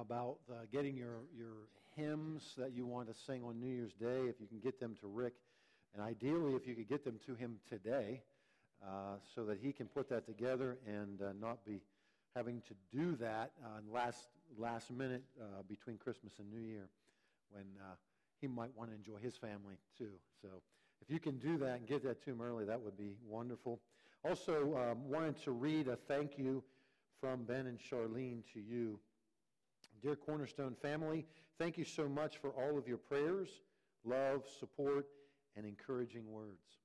about getting your, your hymns that you want to sing on New Year's Day, if you can get them to Rick, and ideally if you could get them to him today uh, so that he can put that together and uh, not be having to do that uh, last, last minute uh, between Christmas and New Year when uh, he might want to enjoy his family too. So if you can do that and get that to him early, that would be wonderful. Also, um, wanted to read a thank you from Ben and Charlene to you. Dear Cornerstone family, thank you so much for all of your prayers, love, support, and encouraging words.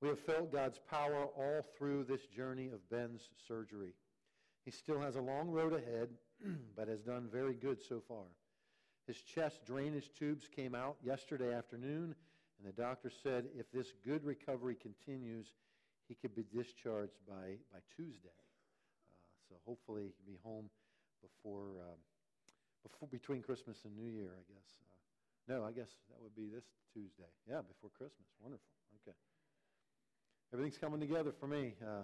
We have felt God's power all through this journey of Ben's surgery. He still has a long road ahead, but has done very good so far. His chest drainage tubes came out yesterday afternoon, and the doctor said if this good recovery continues, he could be discharged by, by Tuesday. Uh, so hopefully he can be home before, uh, before between Christmas and New Year, I guess. Uh, no, I guess that would be this Tuesday. Yeah, before Christmas. Wonderful. Okay. Everything's coming together for me. Uh,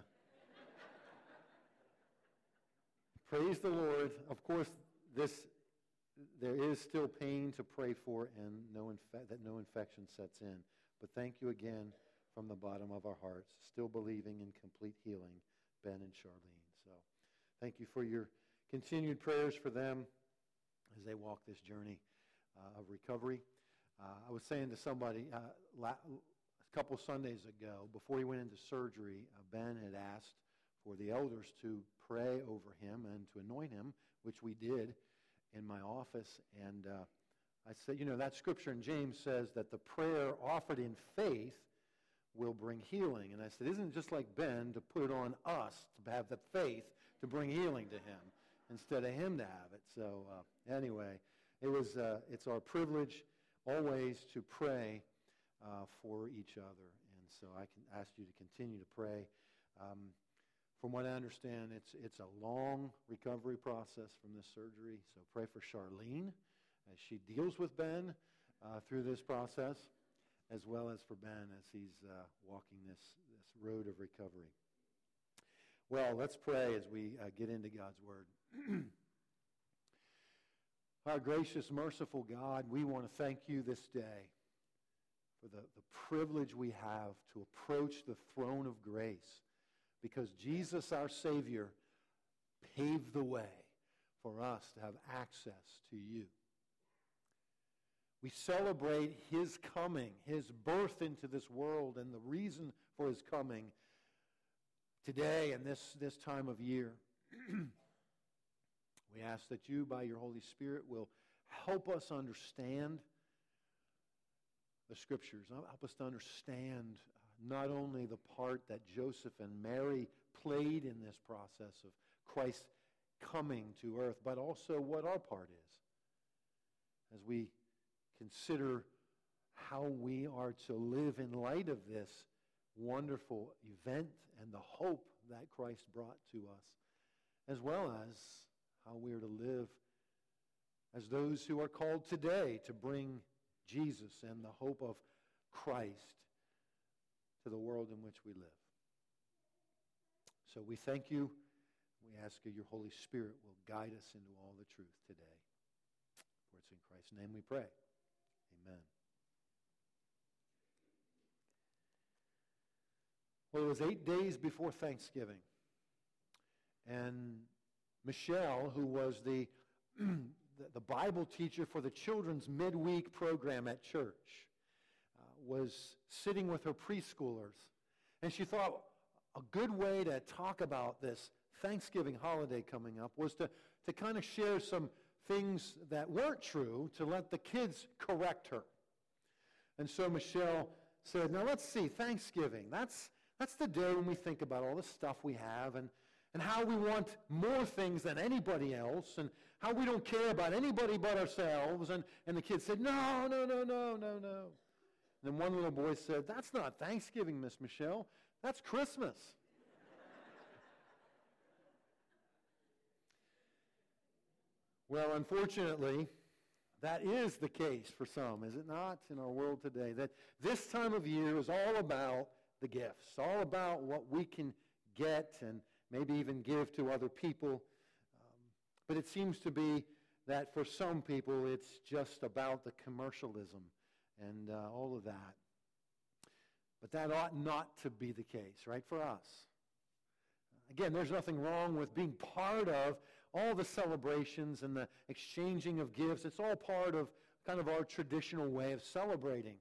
praise the Lord. Of course, this there is still pain to pray for and no infe- that no infection sets in. But thank you again from the bottom of our hearts, still believing in complete healing, Ben and Charlene. So thank you for your continued prayers for them as they walk this journey uh, of recovery. Uh, I was saying to somebody uh, la- a couple Sundays ago, before he went into surgery, uh, Ben had asked for the elders to pray over him and to anoint him, which we did in my office, and uh, I said, you know, that scripture in James says that the prayer offered in faith will bring healing. And I said, isn't it just like Ben to put it on us to have the faith to bring healing to him instead of him to have it? So uh, anyway, it was, uh, it's our privilege always to pray uh, for each other. And so I can ask you to continue to pray. Um, from what I understand, it's, it's a long recovery process from this surgery. So pray for Charlene as she deals with Ben uh, through this process, as well as for Ben as he's uh, walking this, this road of recovery. Well, let's pray as we uh, get into God's Word. Our gracious, merciful God, we want to thank you this day for the, the privilege we have to approach the throne of grace because Jesus, our Savior, paved the way for us to have access to you. We celebrate his coming, his birth into this world, and the reason for his coming today and this, this time of year. we ask that you, by your Holy Spirit, will help us understand the scriptures. Help us to understand uh, not only the part that Joseph and Mary played in this process of Christ coming to earth, but also what our part is as we consider how we are to live in light of this wonderful event and the hope that Christ brought to us, as well as how we are to live as those who are called today to bring Jesus and the hope of Christ to the world in which we live. So we thank you. We ask you, your Holy Spirit will guide us into all the truth today. For it's in Christ's name we pray. Amen. Well, it was eight days before Thanksgiving. And Michelle, who was the the, Bible teacher for the children's midweek program at church, uh, was sitting with her preschoolers. And she thought a good way to talk about this Thanksgiving holiday coming up was to, to kind of share some things that weren't true to let the kids correct her. And so Michelle said, Now let's see, Thanksgiving. That's, that's the day when we think about all the stuff we have and and how we want more things than anybody else and how we don't care about anybody but ourselves. And, and the kids said, No, no, no, no, no, no. And then one little boy said, That's not Thanksgiving, Miss Michelle. That's Christmas. well, unfortunately, that is the case for some, is it not, in our world today? That this time of year is all about the gifts, all about what we can get and maybe even give to other people. Um, but it seems to be that for some people it's just about the commercialism and uh, all of that. But that ought not to be the case, right, for us. Again, there's nothing wrong with being part of all the celebrations and the exchanging of gifts. It's all part of kind of our traditional way of celebrating.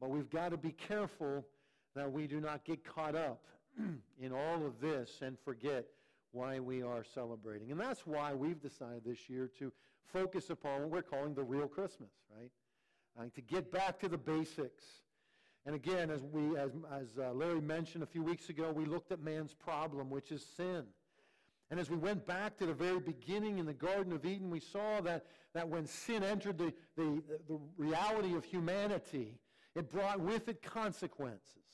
But we've got to be careful that we do not get caught up in all of this and forget why we are celebrating. And that's why we've decided this year to focus upon what we're calling the real Christmas, right? To get back to the basics. And again, as, we, as, as uh, Larry mentioned a few weeks ago, we looked at man's problem, which is sin. And as we went back to the very beginning in the Garden of Eden, we saw that, that when sin entered the, the, the reality of humanity, it brought with it consequences.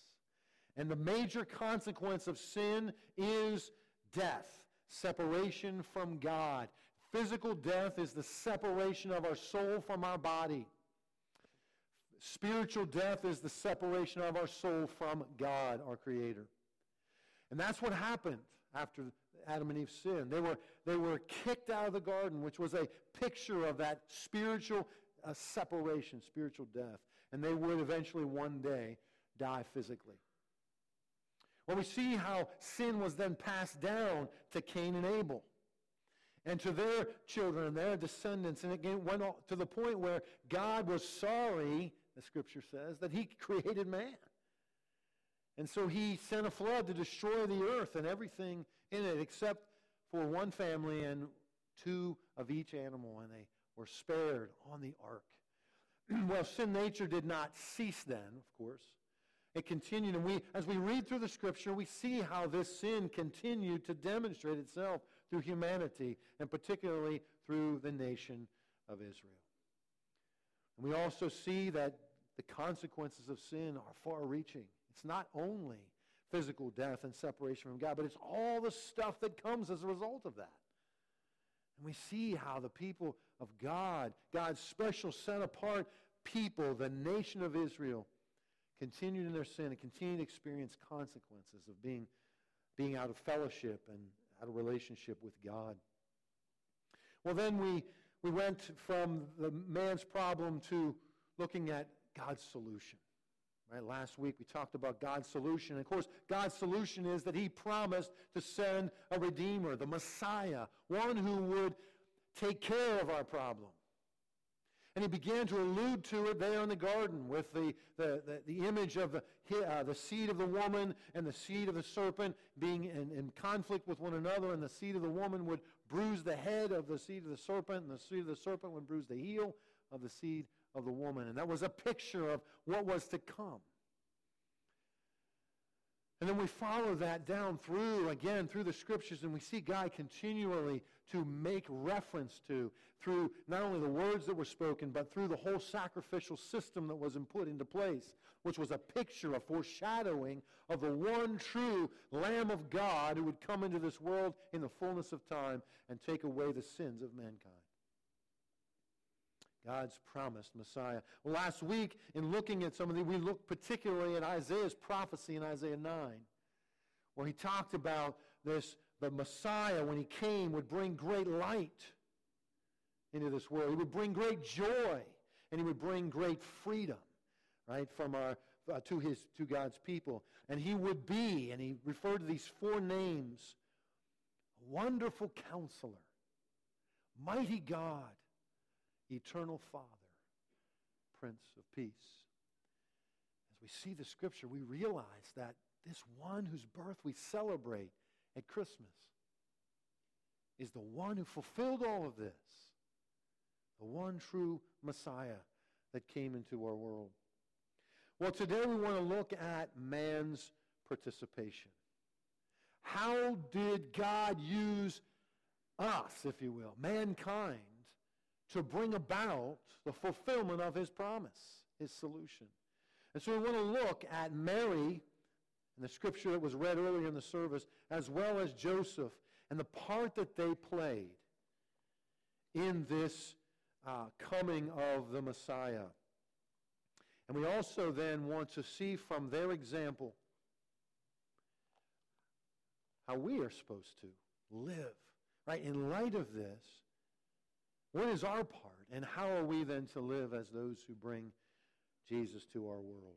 And the major consequence of sin is death, separation from God. Physical death is the separation of our soul from our body. Spiritual death is the separation of our soul from God, our Creator. And that's what happened after Adam and Eve sinned. They were, they were kicked out of the garden, which was a picture of that spiritual uh, separation, spiritual death. And they would eventually one day die physically. Well, we see how sin was then passed down to Cain and Abel and to their children and their descendants. And it went to the point where God was sorry, the scripture says, that he created man. And so he sent a flood to destroy the earth and everything in it except for one family and two of each animal, and they were spared on the ark. well, sin nature did not cease then, of course. It continued, and we, as we read through the scripture, we see how this sin continued to demonstrate itself through humanity, and particularly through the nation of Israel. And we also see that the consequences of sin are far reaching. It's not only physical death and separation from God, but it's all the stuff that comes as a result of that. And we see how the people of God, God's special set apart people, the nation of Israel, continued in their sin and continued to experience consequences of being, being out of fellowship and out of relationship with God. Well, then we, we went from the man's problem to looking at God's solution. Right? Last week we talked about God's solution. And of course, God's solution is that he promised to send a Redeemer, the Messiah, one who would take care of our problem. And he began to allude to it there in the garden with the, the, the, the image of the, uh, the seed of the woman and the seed of the serpent being in, in conflict with one another, and the seed of the woman would bruise the head of the seed of the serpent, and the seed of the serpent would bruise the heel of the seed of the woman. And that was a picture of what was to come. And then we follow that down through, again, through the scriptures, and we see God continually to make reference to, through not only the words that were spoken, but through the whole sacrificial system that was put into place, which was a picture, a foreshadowing of the one true Lamb of God who would come into this world in the fullness of time and take away the sins of mankind. God's promised Messiah. Well, last week, in looking at some of the, we looked particularly at Isaiah's prophecy in Isaiah 9, where he talked about this, the Messiah, when he came, would bring great light into this world. He would bring great joy, and he would bring great freedom, right, from our, uh, to, his, to God's people. And he would be, and he referred to these four names, Wonderful Counselor, Mighty God, eternal Father, Prince of Peace. As we see the scripture, we realize that this one whose birth we celebrate at Christmas is the one who fulfilled all of this, the one true Messiah that came into our world. Well, today we want to look at man's participation. How did God use us, if you will, mankind, to bring about the fulfillment of his promise, his solution. And so we want to look at Mary and the scripture that was read earlier in the service, as well as Joseph and the part that they played in this uh, coming of the Messiah. And we also then want to see from their example how we are supposed to live, right? In light of this, What is our part? And how are we then to live as those who bring Jesus to our world?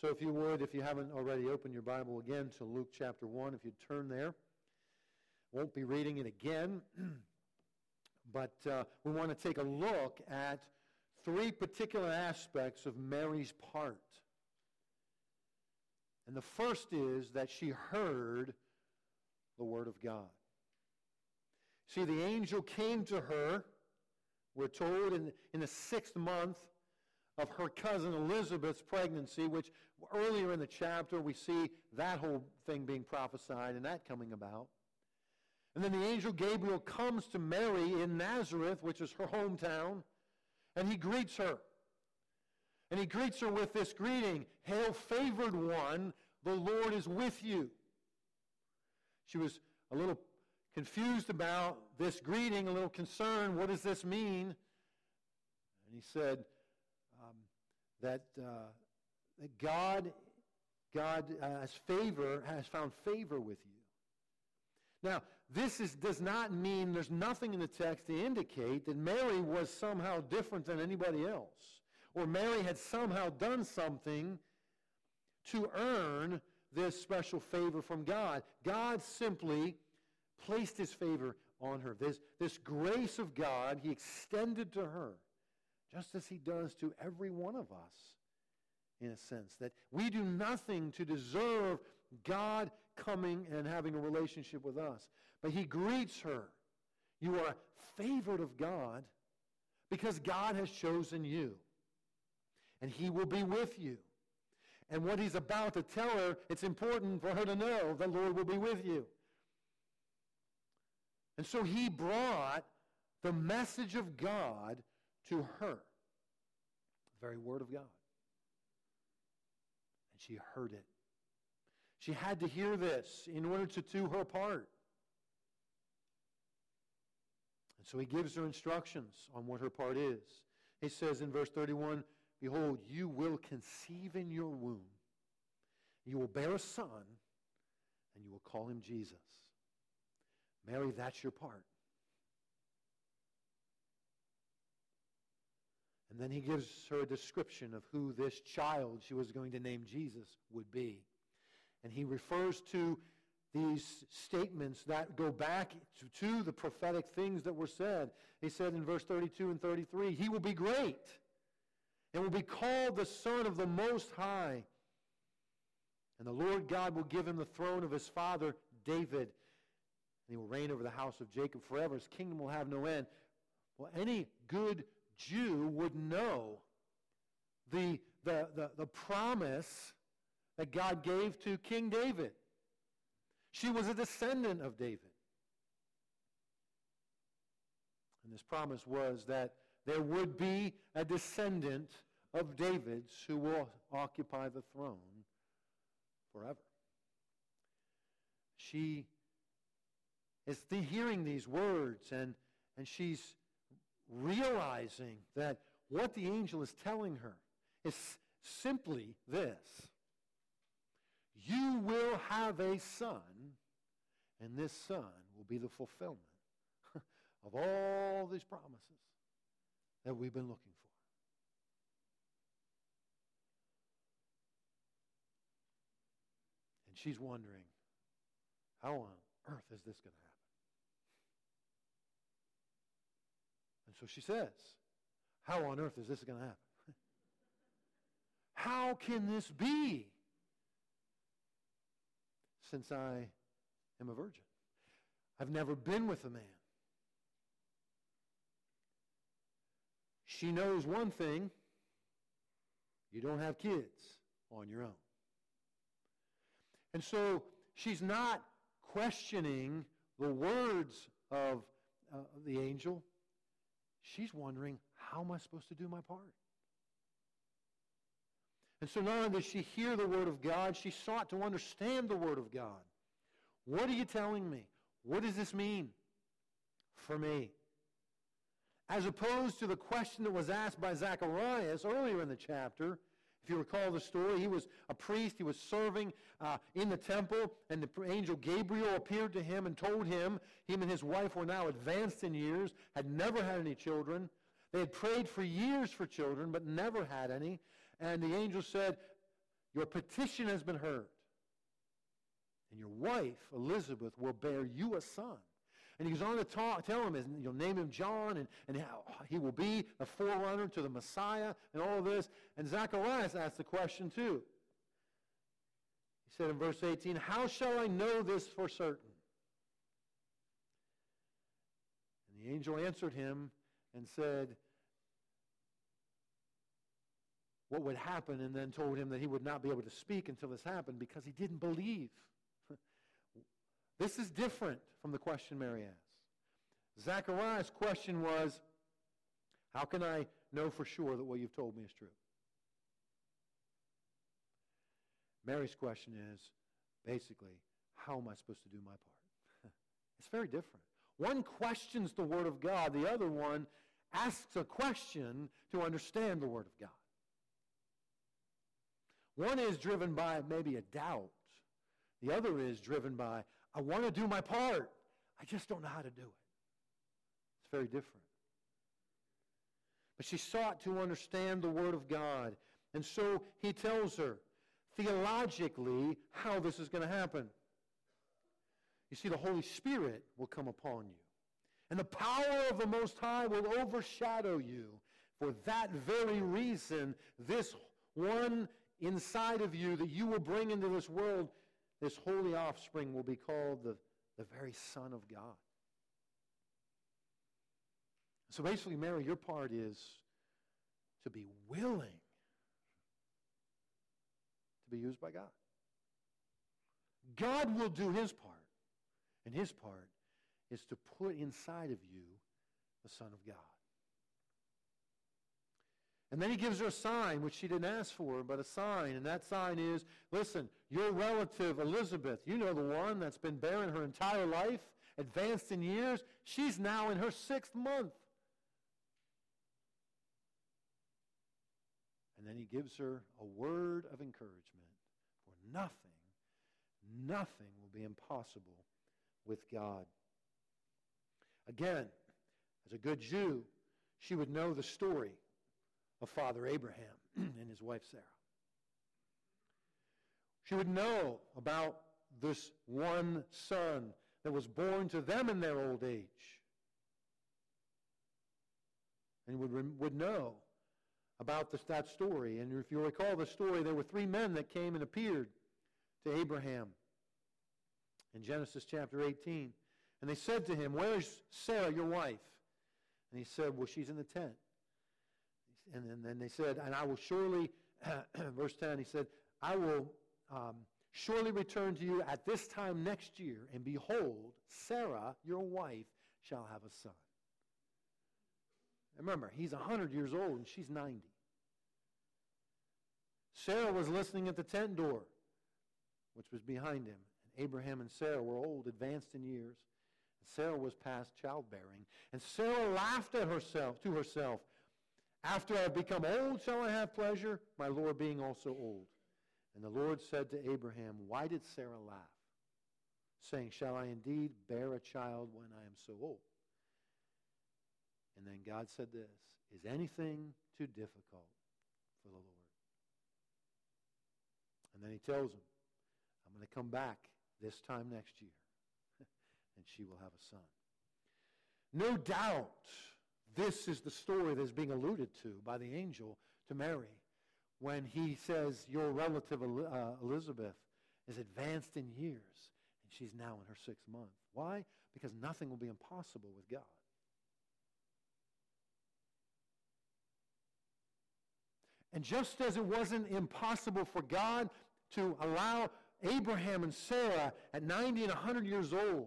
So if you would, if you haven't already opened your Bible again to Luke chapter 1, if you turn there, won't be reading it again, but uh, we want to take a look at three particular aspects of Mary's part. And the first is that she heard the Word of God. See, the angel came to her, we're told, in, in the sixth month of her cousin Elizabeth's pregnancy, which earlier in the chapter we see that whole thing being prophesied and that coming about. And then the angel Gabriel comes to Mary in Nazareth, which is her hometown, and he greets her. And he greets her with this greeting Hail, favored one, the Lord is with you. She was a little confused about this greeting, a little concerned. What does this mean? And he said um, that, uh, that God, God uh, has favor, has found favor with you. Now, this is, does not mean there's nothing in the text to indicate that Mary was somehow different than anybody else, or Mary had somehow done something to earn this special favor from God. God simply placed his favor on her. This, this grace of God he extended to her, just as he does to every one of us, in a sense. That we do nothing to deserve God coming and having a relationship with us. But he greets her. You are favored of God because God has chosen you. And he will be with you. And what he's about to tell her, it's important for her to know the Lord will be with you. And so he brought the message of God to her. The very word of God. And she heard it. She had to hear this in order to do her part. And so he gives her instructions on what her part is. He says in verse 31, Behold, you will conceive in your womb. You will bear a son, and you will call him Jesus. Mary, that's your part. And then he gives her a description of who this child she was going to name Jesus would be. And he refers to these statements that go back to, to, the prophetic things that were said. He said in verse 32 and 33, He will be great and will be called the Son of the Most High. And the Lord God will give him the throne of his father David. And he will reign over the house of Jacob forever. His kingdom will have no end. Well, any good Jew would know the, the, the, the promise that God gave to King David. She was a descendant of David. And this promise was that there would be a descendant of David's who will occupy the throne forever. She is hearing these words and, and she's realizing that what the angel is telling her is simply this you will have a son, and this son will be the fulfillment of all these promises that we've been looking for. And she's wondering, how on earth is this going to happen? And so she says, how on earth is this going to happen? how can this be? since I am a virgin. I've never been with a man. She knows one thing you don't have kids on your own. And so she's not questioning the words of uh, the angel. She's wondering, how am I supposed to do my part? And so not only did she hear the Word of God, she sought to understand the Word of God. What are you telling me? What does this mean for me? As opposed to the question that was asked by Zacharias earlier in the chapter, If you recall the story, he was a priest. He was serving uh, in the temple, and the angel Gabriel appeared to him and told him, him and his wife were now advanced in years, had never had any children. They had prayed for years for children, but never had any. And the angel said, Your petition has been heard. And your wife, Elizabeth, will bear you a son. And he goes on to talk, tell him, you'll name him John, and, and he will be a forerunner to the Messiah, and all of this. And Zacharias asked the question too. He said in verse 18, How shall I know this for certain? And the angel answered him and said, what would happen, and then told him that he would not be able to speak until this happened because he didn't believe. This is different from the question Mary asked. Zachariah's question was, How can I know for sure that what you've told me is true? Mary's question is basically, How am I supposed to do my part? it's very different. One questions the Word of God, the other one asks a question to understand the Word of God. One is driven by maybe a doubt. The other is driven by, I want to do my part. I just don't know how to do it. It's very different. But she sought to understand the Word of God. And so he tells her theologically how this is going to happen. You see, the Holy Spirit will come upon you. And the power of the Most High will overshadow you. For that very reason, this one inside of you that you will bring into this world this holy offspring will be called the, the very Son of God. So basically, Mary, your part is to be willing to be used by God. God will do his part, and his part is to put inside of you the Son of God. And then he gives her a sign, which she didn't ask for, but a sign. And that sign is, listen, your relative Elizabeth, you know the one that's been barren her entire life, advanced in years, she's now in her sixth month. And then he gives her a word of encouragement. For nothing, nothing will be impossible with God. Again, as a good Jew, she would know the story of Father Abraham and his wife Sarah. She would know about this one son that was born to them in their old age. And would, would know about this, that story. And if you recall the story, there were three men that came and appeared to Abraham in Genesis chapter 18. And they said to him, Where's Sarah, your wife? And he said, Well, she's in the tent. And then, then they said, And I will surely, verse 10, he said, I will um, surely return to you at this time next year, and behold, Sarah, your wife, shall have a son. Remember, he's 100 years old and she's 90. Sarah was listening at the tent door, which was behind him. And Abraham and Sarah were old, advanced in years. Sarah was past childbearing. And Sarah laughed at herself to herself. After I have become old, shall I have pleasure, my Lord being also old. And the Lord said to Abraham, Why did Sarah laugh? Saying, Shall I indeed bear a child when I am so old? And then God said this, Is anything too difficult for the Lord? And then he tells him, I'm going to come back this time next year, and she will have a son. No doubt this is the story that's being alluded to by the angel to Mary when he says, Your relative uh, Elizabeth is advanced in years, and she's now in her sixth month. Why? Because nothing will be impossible with God. And just as it wasn't impossible for God to allow Abraham and Sarah at 90 and 100 years old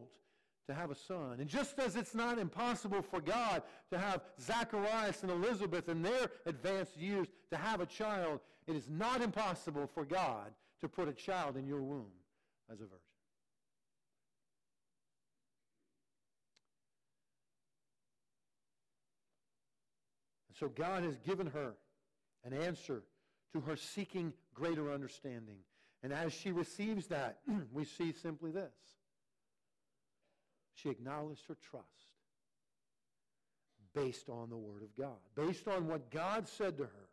to have a son. And just as it's not impossible for God to have Zacharias and Elizabeth in their advanced years to have a child, it is not impossible for God to put a child in your womb as a virgin. So God has given her an answer to her seeking greater understanding. And as she receives that, we see simply this. She acknowledged her trust based on the Word of God, based on what God said to her.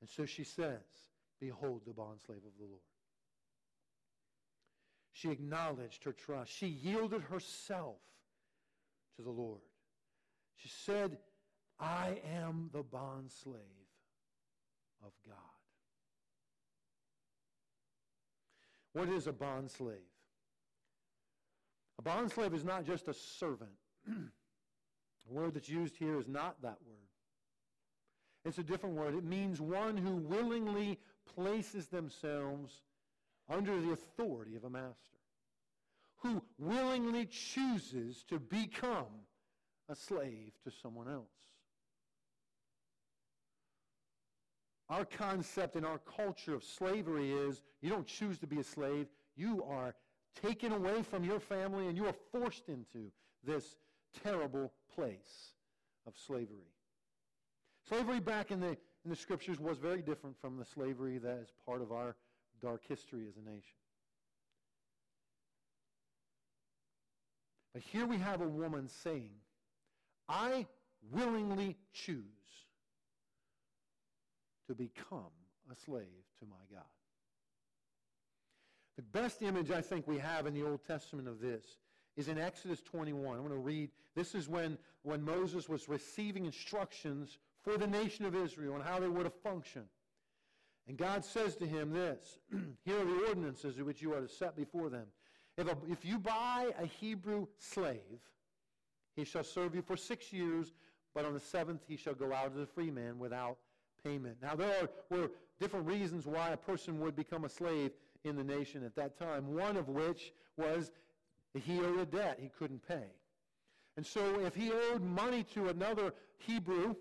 And so she says, Behold the bondslave of the Lord. She acknowledged her trust. She yielded herself to the Lord. She said, I am the bondslave of God. What is a bondslave? A bondslave is not just a servant. the word that's used here is not that word. It's a different word. It means one who willingly places themselves under the authority of a master, who willingly chooses to become a slave to someone else. Our concept in our culture of slavery is you don't choose to be a slave, you are taken away from your family and you are forced into this terrible place of slavery. Slavery back in the, in the scriptures was very different from the slavery that is part of our dark history as a nation. But here we have a woman saying, I willingly choose to become a slave to my God. The best image I think we have in the Old Testament of this is in Exodus 21. I'm going to read. This is when, when Moses was receiving instructions for the nation of Israel and how they were to function. And God says to him this, Here are the ordinances which you are to set before them. If, a, if you buy a Hebrew slave, he shall serve you for six years, but on the seventh he shall go out as a free man without payment. Now, there are, were different reasons why a person would become a slave in the nation at that time, one of which was he owed a debt he couldn't pay. And so if he owed money to another Hebrew,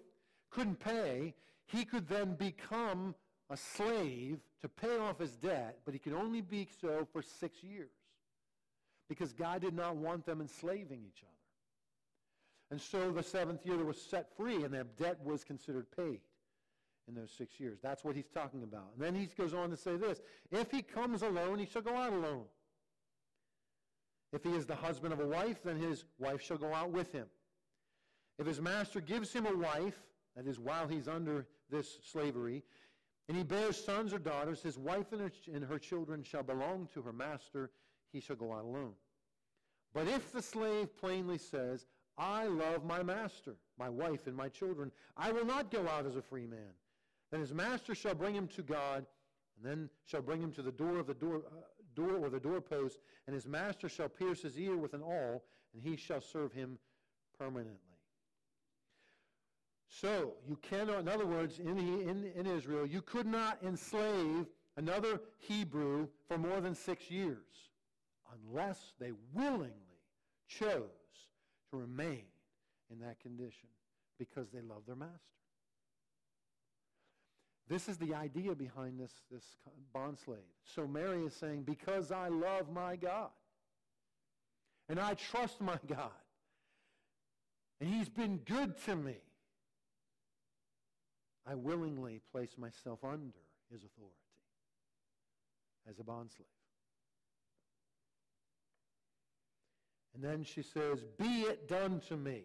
couldn't pay, he could then become a slave to pay off his debt, but he could only be so for six years because God did not want them enslaving each other. And so the seventh year they were set free and their debt was considered paid in those six years. That's what he's talking about. And then he goes on to say this If he comes alone, he shall go out alone. If he is the husband of a wife, then his wife shall go out with him. If his master gives him a wife, that is, while he's under this slavery, and he bears sons or daughters, his wife and her, and her children shall belong to her master, he shall go out alone. But if the slave plainly says, I love my master, my wife, and my children, I will not go out as a free man. Then his master shall bring him to God, and then shall bring him to the door of the door, uh, door or the doorpost, and his master shall pierce his ear with an awl, and he shall serve him permanently. So, you cannot, in other words, in, in, in Israel, you could not enslave another Hebrew for more than six years unless they willingly chose to remain in that condition because they love their master. This is the idea behind this, this bond slave. So Mary is saying, because I love my God, and I trust my God, and he's been good to me, I willingly place myself under his authority as a bond slave. And then she says, Be it done to me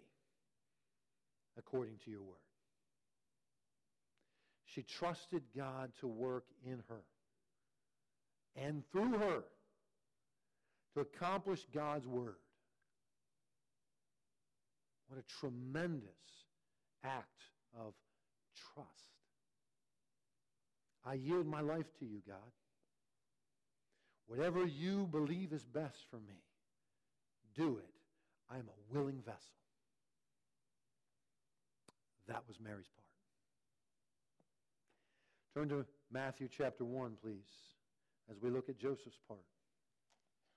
according to your word. She trusted God to work in her and through her to accomplish God's word. What a tremendous act of trust. I yield my life to you, God. Whatever you believe is best for me, do it. I am a willing vessel. That was Mary's part. Turn to Matthew chapter 1, please, as we look at Joseph's part.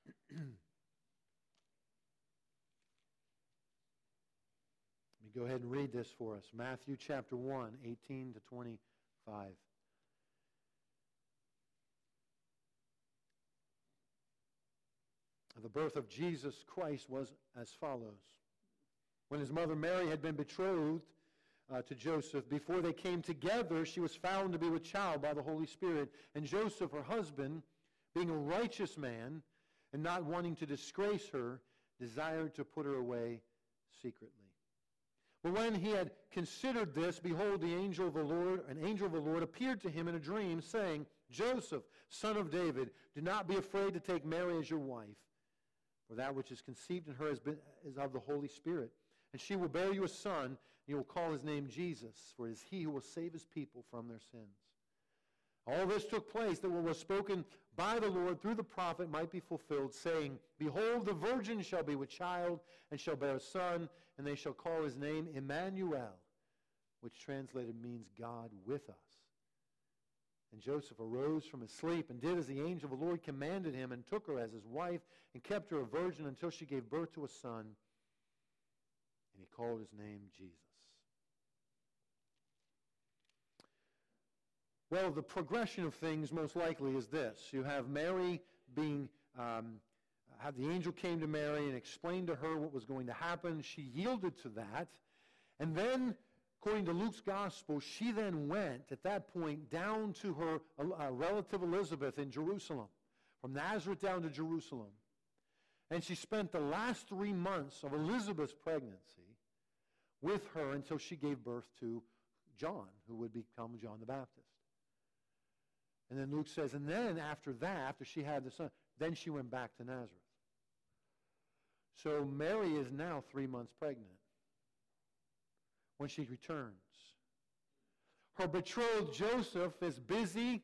Let me go ahead and read this for us. Matthew chapter 1, 18 to 25. The birth of Jesus Christ was as follows. When his mother Mary had been betrothed uh, to Joseph, before they came together, she was found to be with child by the Holy Spirit. And Joseph, her husband, being a righteous man and not wanting to disgrace her, desired to put her away secretly. But when he had considered this, behold, the angel of the Lord, an angel of the Lord appeared to him in a dream, saying, Joseph, son of David, do not be afraid to take Mary as your wife, for that which is conceived in her has been, is of the Holy Spirit. And she will bear you a son, you will call his name Jesus, for it is he who will save his people from their sins. All this took place that what was spoken by the Lord through the prophet might be fulfilled, saying, Behold, the virgin shall be with child, and shall bear a son, and they shall call his name Emmanuel, which translated means God with us. And Joseph arose from his sleep and did as the angel of the Lord commanded him, and took her as his wife, and kept her a virgin until she gave birth to a son, and he called his name Jesus. Well, the progression of things most likely is this. You have Mary being, um, the angel came to Mary and explained to her what was going to happen. She yielded to that. And then, according to Luke's gospel, she then went at that point down to her uh, relative Elizabeth in Jerusalem, from Nazareth down to Jerusalem. And she spent the last three months of Elizabeth's pregnancy with her until she gave birth to John, who would become John the Baptist. And then Luke says, and then after that, after she had the son, then she went back to Nazareth. So Mary is now three months pregnant when she returns. Her betrothed Joseph is busy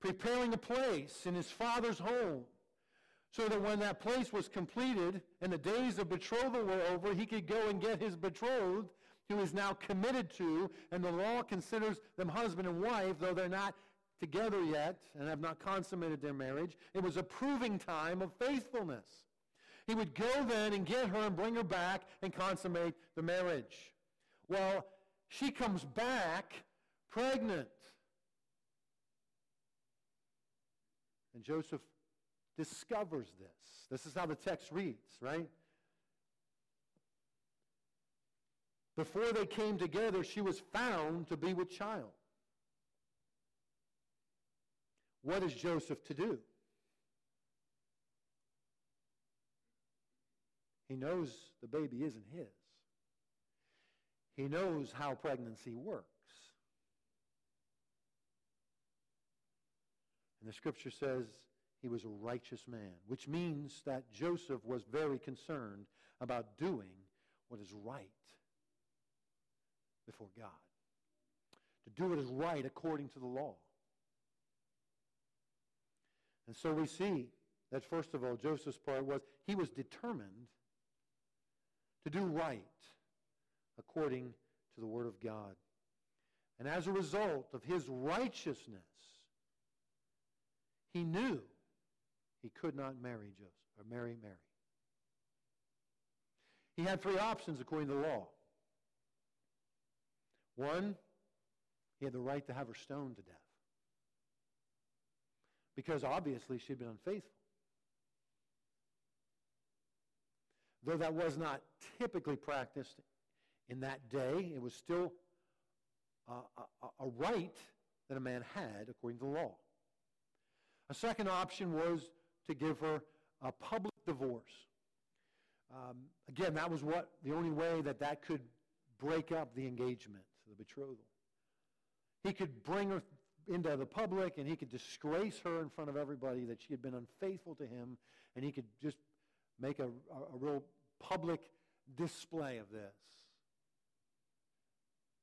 preparing a place in his father's home so that when that place was completed and the days of betrothal were over, he could go and get his betrothed, who is now committed to, and the law considers them husband and wife, though they're not together yet and have not consummated their marriage. It was a proving time of faithfulness. He would go then and get her and bring her back and consummate the marriage. Well, she comes back pregnant. And Joseph discovers this. This is how the text reads, right? Before they came together, she was found to be with child. What is Joseph to do? He knows the baby isn't his. He knows how pregnancy works. And the scripture says he was a righteous man, which means that Joseph was very concerned about doing what is right before God. To do what is right according to the law. And so we see that, first of all, Joseph's part was he was determined to do right according to the Word of God. And as a result of his righteousness, he knew he could not marry Joseph or marry Mary. He had three options according to the law. One, he had the right to have her stoned to death because obviously she had been unfaithful. Though that was not typically practiced in that day, it was still a, a, a right that a man had according to the law. A second option was to give her a public divorce. Um, again, that was what the only way that that could break up the engagement, the betrothal. He could bring her into the public and he could disgrace her in front of everybody that she had been unfaithful to him and he could just make a, a, a real public display of this.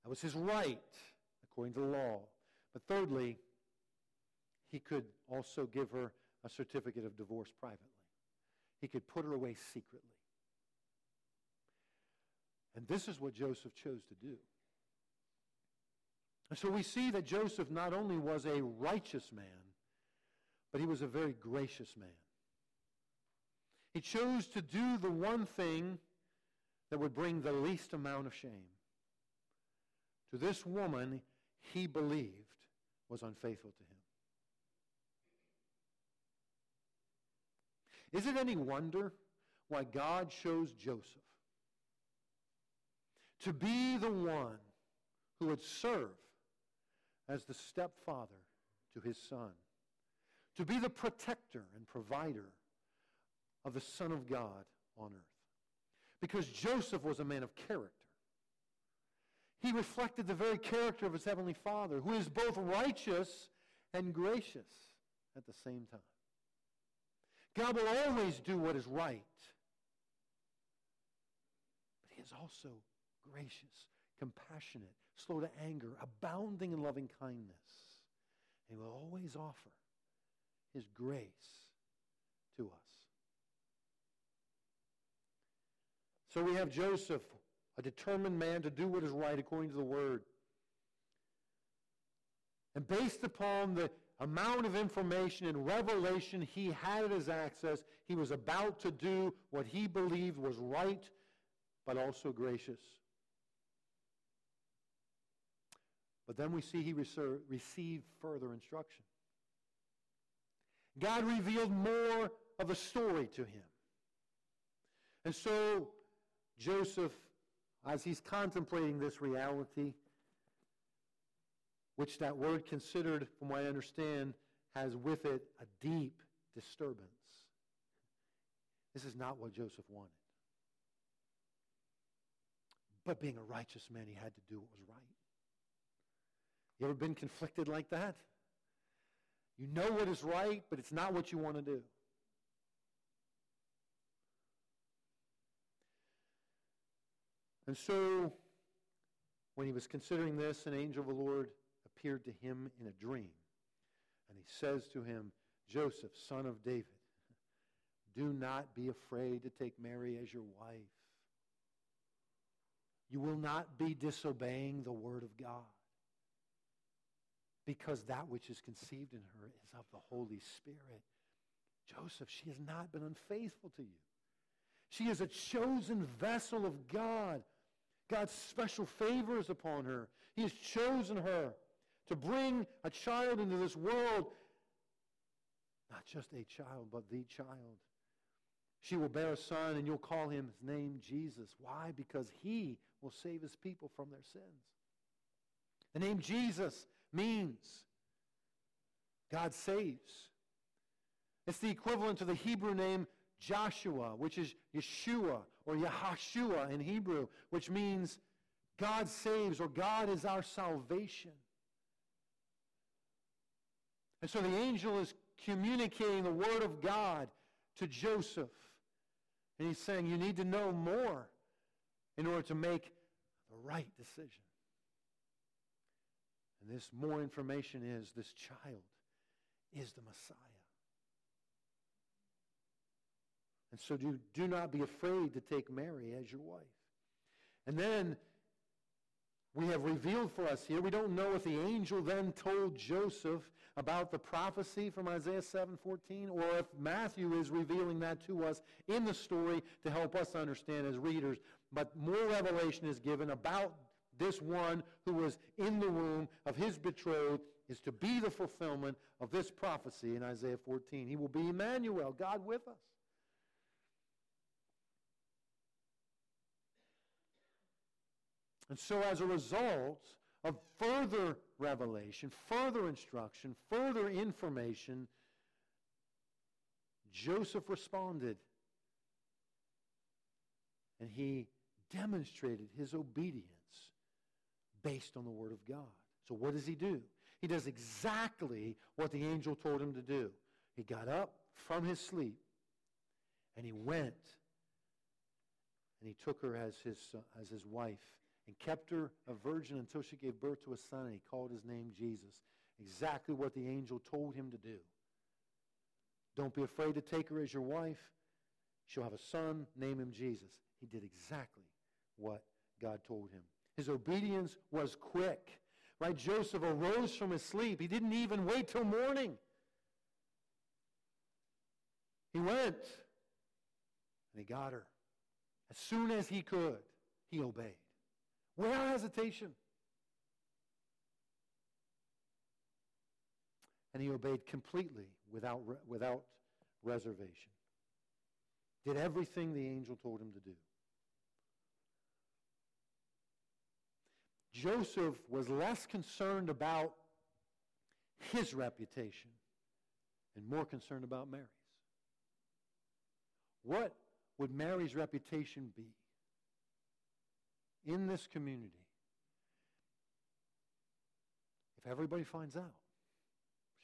That was his right according to the law. But thirdly, he could also give her a certificate of divorce privately. He could put her away secretly. And this is what Joseph chose to do. And so we see that Joseph not only was a righteous man, but he was a very gracious man. He chose to do the one thing that would bring the least amount of shame. To this woman, he believed was unfaithful to him. Is it any wonder why God chose Joseph to be the one who would serve as the stepfather to his son, to be the protector and provider of the Son of God on earth. Because Joseph was a man of character. He reflected the very character of his heavenly Father, who is both righteous and gracious at the same time. God will always do what is right. But he is also gracious, compassionate, slow to anger, abounding in loving kindness. He will always offer his grace to us. So we have Joseph, a determined man to do what is right according to the word. And based upon the amount of information and revelation he had at his access, he was about to do what he believed was right, but also gracious. But then we see he received further instruction. God revealed more of the story to him. And so Joseph, as he's contemplating this reality, which that word considered, from what I understand, has with it a deep disturbance. This is not what Joseph wanted. But being a righteous man, he had to do what was right. You ever been conflicted like that? You know what is right, but it's not what you want to do. And so, when he was considering this, an angel of the Lord appeared to him in a dream. And he says to him, Joseph, son of David, do not be afraid to take Mary as your wife. You will not be disobeying the word of God because that which is conceived in her is of the Holy Spirit. Joseph, she has not been unfaithful to you. She is a chosen vessel of God. God's special favors upon her. He has chosen her to bring a child into this world. Not just a child, but the child. She will bear a son, and you'll call him his name Jesus. Why? Because he will save his people from their sins. The name Jesus means God saves. It's the equivalent to the Hebrew name Joshua, which is Yeshua or Yahashua in Hebrew, which means God saves or God is our salvation. And so the angel is communicating the word of God to Joseph. And he's saying, you need to know more in order to make the right decision. And this more information is this child is the Messiah. And so do, do not be afraid to take Mary as your wife. And then we have revealed for us here, we don't know if the angel then told Joseph about the prophecy from Isaiah 7:14 or if Matthew is revealing that to us in the story to help us understand as readers. But more revelation is given about this one who was in the womb of his betrothed is to be the fulfillment of this prophecy in Isaiah 14. He will be Emmanuel, God with us. And so, as a result of further revelation, further instruction, further information, Joseph responded. And he demonstrated his obedience based on the Word of God. So what does he do? He does exactly what the angel told him to do. He got up from his sleep and he went and he took her as his, uh, as his wife and kept her a virgin until she gave birth to a son and he called his name Jesus. Exactly what the angel told him to do. Don't be afraid to take her as your wife. She'll have a son, name him Jesus. He did exactly what God told him. His obedience was quick. Right? Joseph arose from his sleep. He didn't even wait till morning. He went and he got her. As soon as he could, he obeyed. Without hesitation. And he obeyed completely without, without reservation. Did everything the angel told him to do. Joseph was less concerned about his reputation and more concerned about Mary's. What would Mary's reputation be in this community if everybody finds out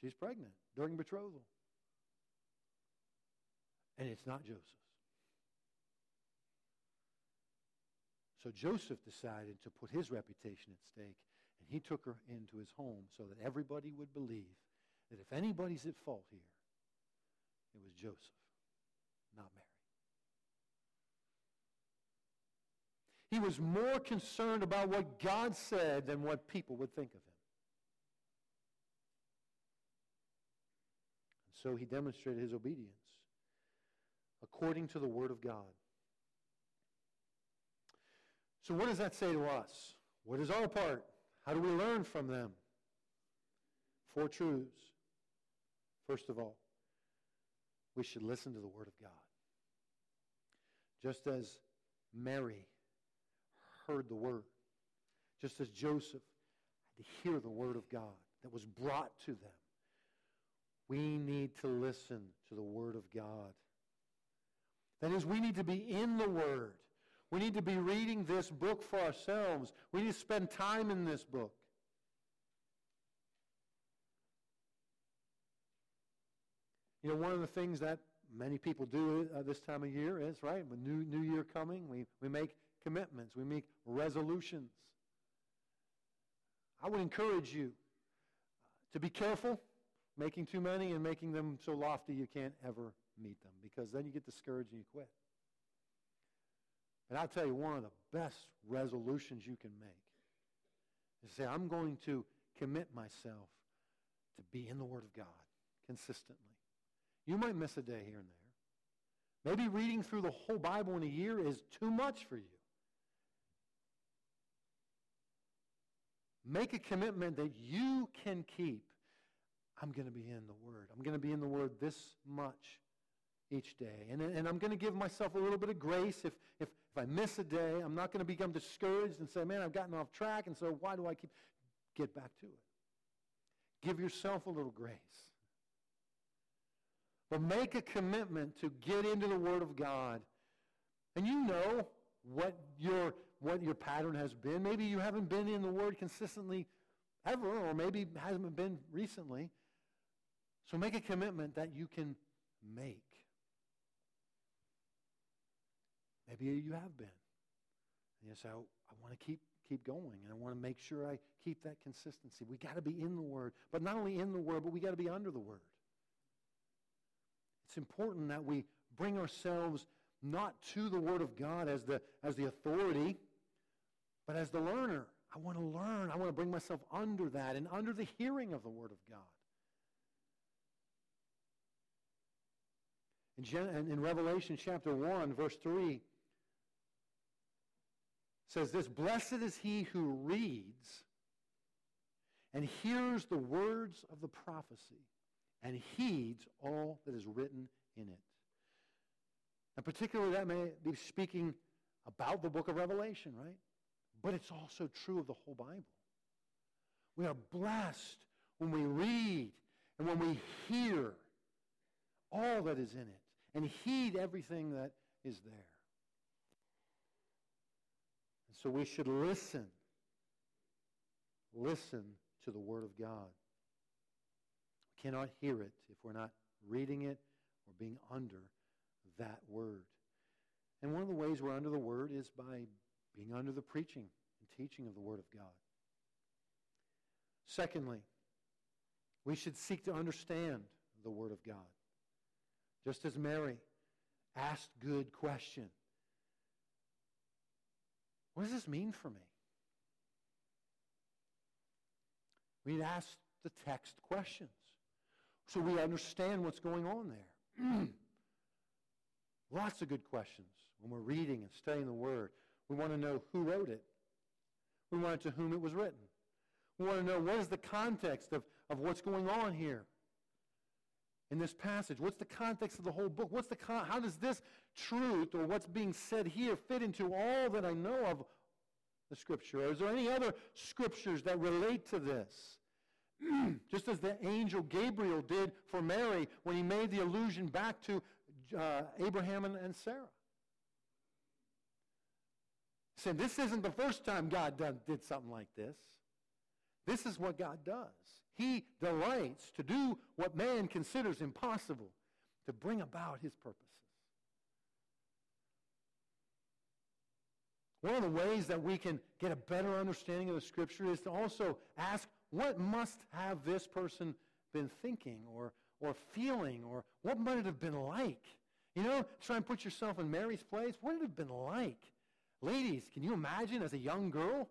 she's pregnant during betrothal? And it's not Joseph's. So Joseph decided to put his reputation at stake, and he took her into his home so that everybody would believe that if anybody's at fault here, it was Joseph, not Mary. He was more concerned about what God said than what people would think of him. And so he demonstrated his obedience according to the Word of God. So, what does that say to us? What is our part? How do we learn from them? Four truths. First of all, we should listen to the Word of God. Just as Mary heard the Word, just as Joseph had to hear the Word of God that was brought to them, we need to listen to the Word of God. That is, we need to be in the Word. We need to be reading this book for ourselves. We need to spend time in this book. You know, one of the things that many people do uh, this time of year is, right, with new, new year coming, we, we make commitments, we make resolutions. I would encourage you to be careful making too many and making them so lofty you can't ever meet them because then you get discouraged and you quit. And I'll tell you, one of the best resolutions you can make is say, I'm going to commit myself to be in the Word of God consistently. You might miss a day here and there. Maybe reading through the whole Bible in a year is too much for you. Make a commitment that you can keep. I'm going to be in the Word. I'm going to be in the Word this much each day. And, and I'm going to give myself a little bit of grace. If, if, if I miss a day, I'm not going to become discouraged and say, man, I've gotten off track, and so why do I keep... Get back to it. Give yourself a little grace. But make a commitment to get into the Word of God. And you know what your, what your pattern has been. Maybe you haven't been in the Word consistently ever, or maybe hasn't been recently. So make a commitment that you can make. Maybe you have been. And you say, I, I want to keep, keep going, and I want to make sure I keep that consistency. We got to be in the Word. But not only in the Word, but we got to be under the Word. It's important that we bring ourselves not to the Word of God as the, as the authority, but as the learner. I want to learn. I want to bring myself under that and under the hearing of the Word of God. In, Gen- in Revelation chapter 1, verse 3, says this Blessed is he who reads and hears the words of the prophecy and heeds all that is written in it. And particularly, that may be speaking about the book of Revelation, right? But it's also true of the whole Bible. We are blessed when we read and when we hear all that is in it and heed everything that is there. So we should listen. Listen to the Word of God. We cannot hear it if we're not reading it or being under that Word. And one of the ways we're under the Word is by being under the preaching and teaching of the Word of God. Secondly, we should seek to understand the Word of God. Just as Mary asked good questions. What does this mean for me? We need to ask the text questions so we understand what's going on there. Lots of good questions when we're reading and studying the Word. We want to know who wrote it. We want to whom it was written. We want to know what is the context of, of what's going on here in this passage. What's the context of the whole book? What's the con- how does this truth or what's being said here fit into all that I know of the Scripture? Or is there any other Scriptures that relate to this? Just as the angel Gabriel did for Mary when he made the allusion back to uh, Abraham and, and Sarah. Said, this isn't the first time God done, did something like this. This is what God does. He delights to do what man considers impossible, to bring about his purposes. One of the ways that we can get a better understanding of the Scripture is to also ask, what must have this person been thinking or, or feeling or what might it have been like? You know, try and put yourself in Mary's place. What would it have been like? Ladies, can you imagine as a young girl?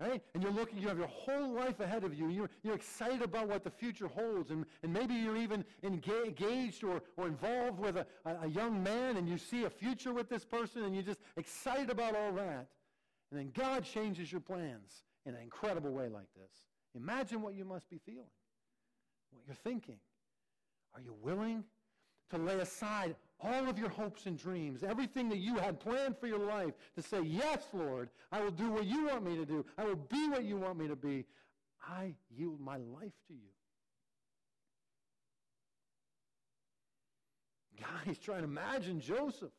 Right? And you're looking, you have your whole life ahead of you. You're, you're excited about what the future holds. And, and maybe you're even engaged or, or involved with a, a young man and you see a future with this person and you're just excited about all that. And then God changes your plans in an incredible way like this. Imagine what you must be feeling, what you're thinking. Are you willing to lay aside all of your hopes and dreams, everything that you had planned for your life, to say, Yes, Lord, I will do what you want me to do. I will be what you want me to be. I yield my life to you. God, he's trying to imagine Joseph. And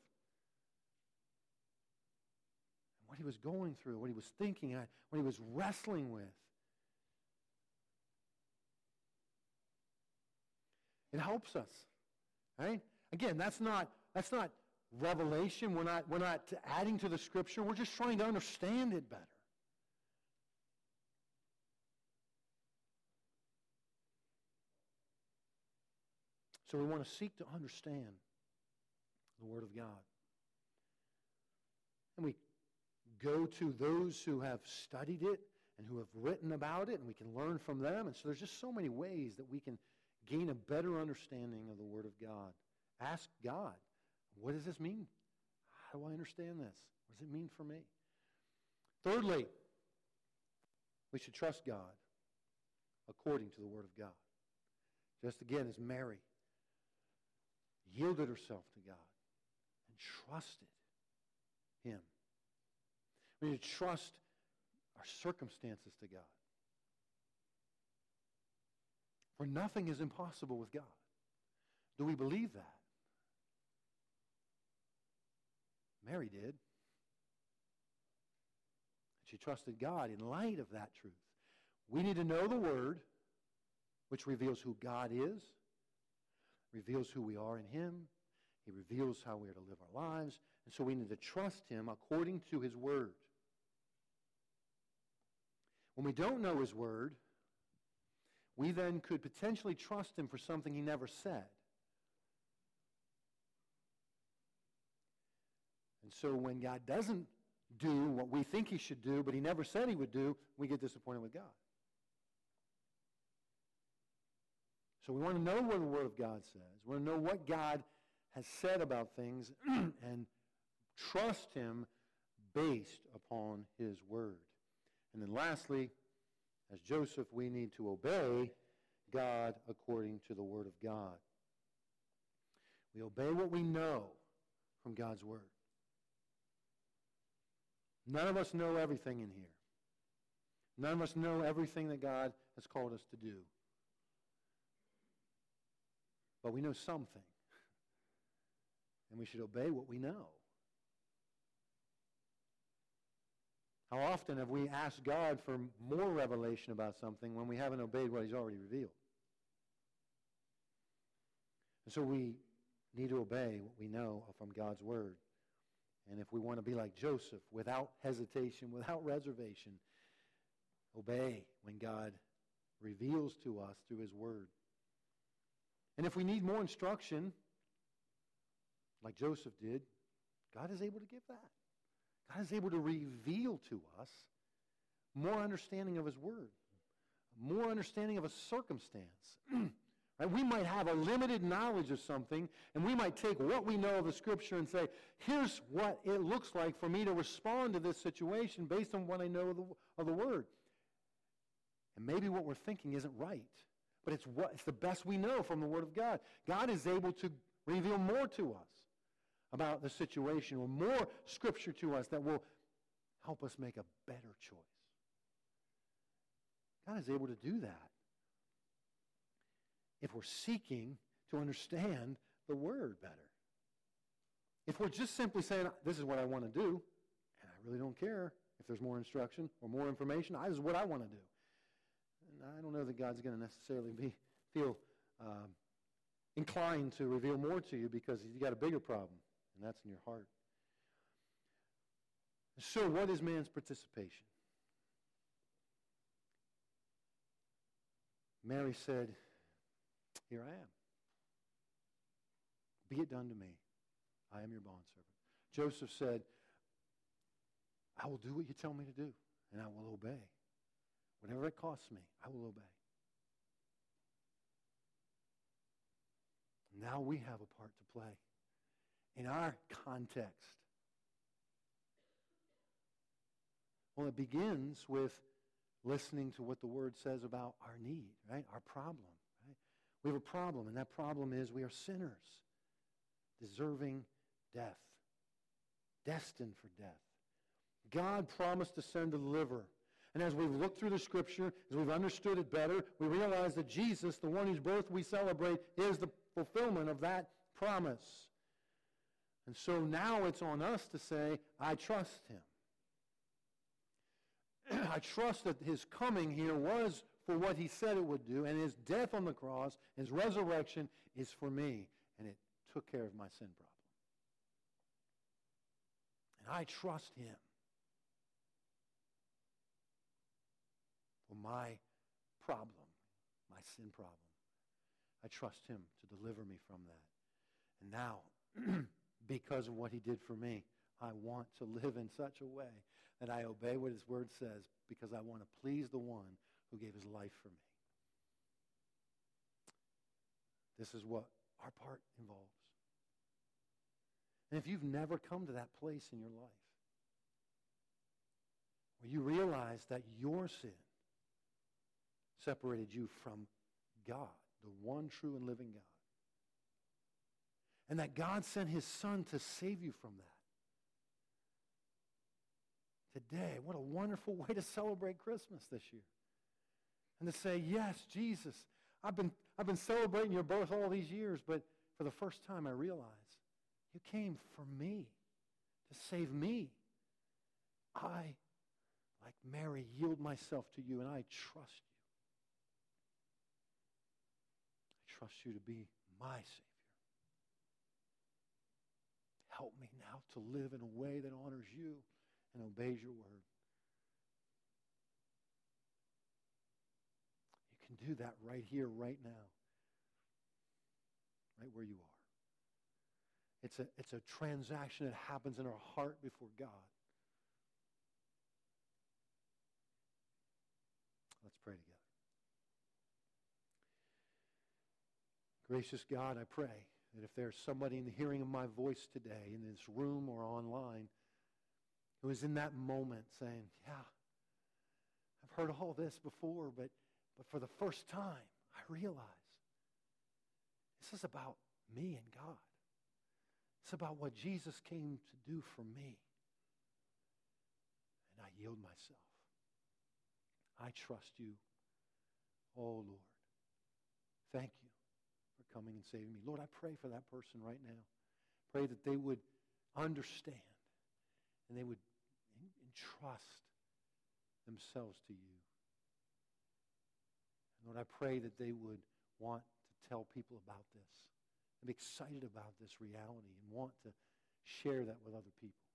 What he was going through, what he was thinking, what he was wrestling with. It helps us, right? Again, that's not, that's not revelation. We're not, we're not adding to the scripture. We're just trying to understand it better. So we want to seek to understand the Word of God. And we go to those who have studied it and who have written about it, and we can learn from them. And so there's just so many ways that we can gain a better understanding of the Word of God. Ask God, what does this mean? How do I understand this? What does it mean for me? Thirdly, we should trust God according to the Word of God. Just again, as Mary yielded herself to God and trusted Him. We need to trust our circumstances to God. For nothing is impossible with God. Do we believe that? Mary did. She trusted God in light of that truth. We need to know the Word, which reveals who God is, reveals who we are in Him. He reveals how we are to live our lives. And so we need to trust Him according to His Word. When we don't know His Word, we then could potentially trust Him for something He never said. And so when God doesn't do what we think he should do, but he never said he would do, we get disappointed with God. So we want to know what the Word of God says. We want to know what God has said about things and trust him based upon his Word. And then lastly, as Joseph, we need to obey God according to the Word of God. We obey what we know from God's Word. None of us know everything in here. None of us know everything that God has called us to do. But we know something. And we should obey what we know. How often have we asked God for more revelation about something when we haven't obeyed what he's already revealed? And so we need to obey what we know from God's word. And if we want to be like Joseph, without hesitation, without reservation, obey when God reveals to us through his word. And if we need more instruction, like Joseph did, God is able to give that. God is able to reveal to us more understanding of his word, more understanding of a circumstance. Right? We might have a limited knowledge of something, and we might take what we know of the Scripture and say, here's what it looks like for me to respond to this situation based on what I know of the, of the Word. And maybe what we're thinking isn't right, but it's, what, it's the best we know from the Word of God. God is able to reveal more to us about the situation or more Scripture to us that will help us make a better choice. God is able to do that if we're seeking to understand the Word better. If we're just simply saying, this is what I want to do, and I really don't care if there's more instruction or more information, this is what I want to do. And I don't know that God's going to necessarily be, feel um, inclined to reveal more to you because you've got a bigger problem, and that's in your heart. So, what is man's participation? Mary said, Here I am. Be it done to me. I am your bondservant. Joseph said, I will do what you tell me to do, and I will obey. Whatever it costs me, I will obey. Now we have a part to play in our context. Well, it begins with listening to what the Word says about our need, right? Our problem? We have a problem, and that problem is we are sinners, deserving death, destined for death. God promised to send a deliverer. And as we've looked through the Scripture, as we've understood it better, we realize that Jesus, the one whose birth we celebrate, is the fulfillment of that promise. And so now it's on us to say, I trust him. I trust that his coming here was for what he said it would do, and his death on the cross, his resurrection, is for me, and it took care of my sin problem. And I trust him for my problem, my sin problem. I trust him to deliver me from that. And now, because of what he did for me, I want to live in such a way that I obey what his word says because I want to please the one who gave his life for me. This is what our part involves. And if you've never come to that place in your life where you realize that your sin separated you from God, the one true and living God, and that God sent his son to save you from that, today. What a wonderful way to celebrate Christmas this year. And to say, yes, Jesus, I've been, I've been celebrating your birth all these years, but for the first time I realize you came for me, to save me. I, like Mary, yield myself to you and I trust you. I trust you to be my Savior. Help me now to live in a way that honors you and obeys your word. You can do that right here, right now, right where you are. It's a, it's a transaction that happens in our heart before God. Let's pray together. Gracious God, I pray that if there's somebody in the hearing of my voice today, in this room or online, who is in that moment saying, Yeah, I've heard all this before, but, but for the first time, I realize this is about me and God. It's about what Jesus came to do for me. And I yield myself. I trust you. Oh, Lord. Thank you for coming and saving me. Lord, I pray for that person right now. Pray that they would understand and they would entrust themselves to you. Lord, I pray that they would want to tell people about this and be excited about this reality and want to share that with other people.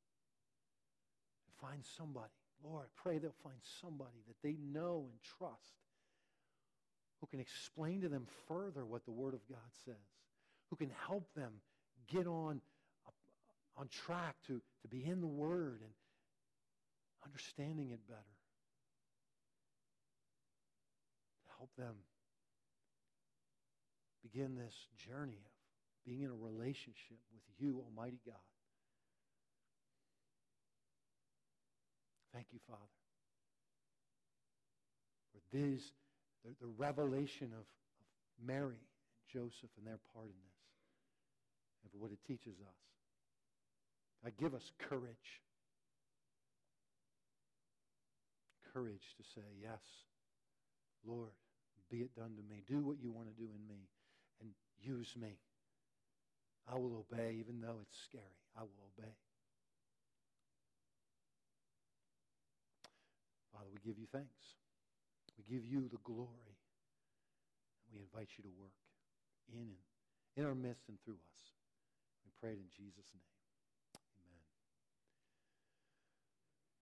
And find somebody. Lord, I pray they'll find somebody that they know and trust who can explain to them further what the Word of God says, who can help them get on, on track to, to be in the Word and understanding it better. To help them begin this journey of being in a relationship with you, Almighty God. Thank you, Father, for these, the, the revelation of, of Mary and Joseph and their part in this, and for what it teaches us. God, give us courage courage to say, Yes, Lord, be it done to me. Do what you want to do in me and use me. I will obey, even though it's scary. I will obey. Father, we give you thanks. We give you the glory. And we invite you to work in and in our midst and through us. We pray it in Jesus' name.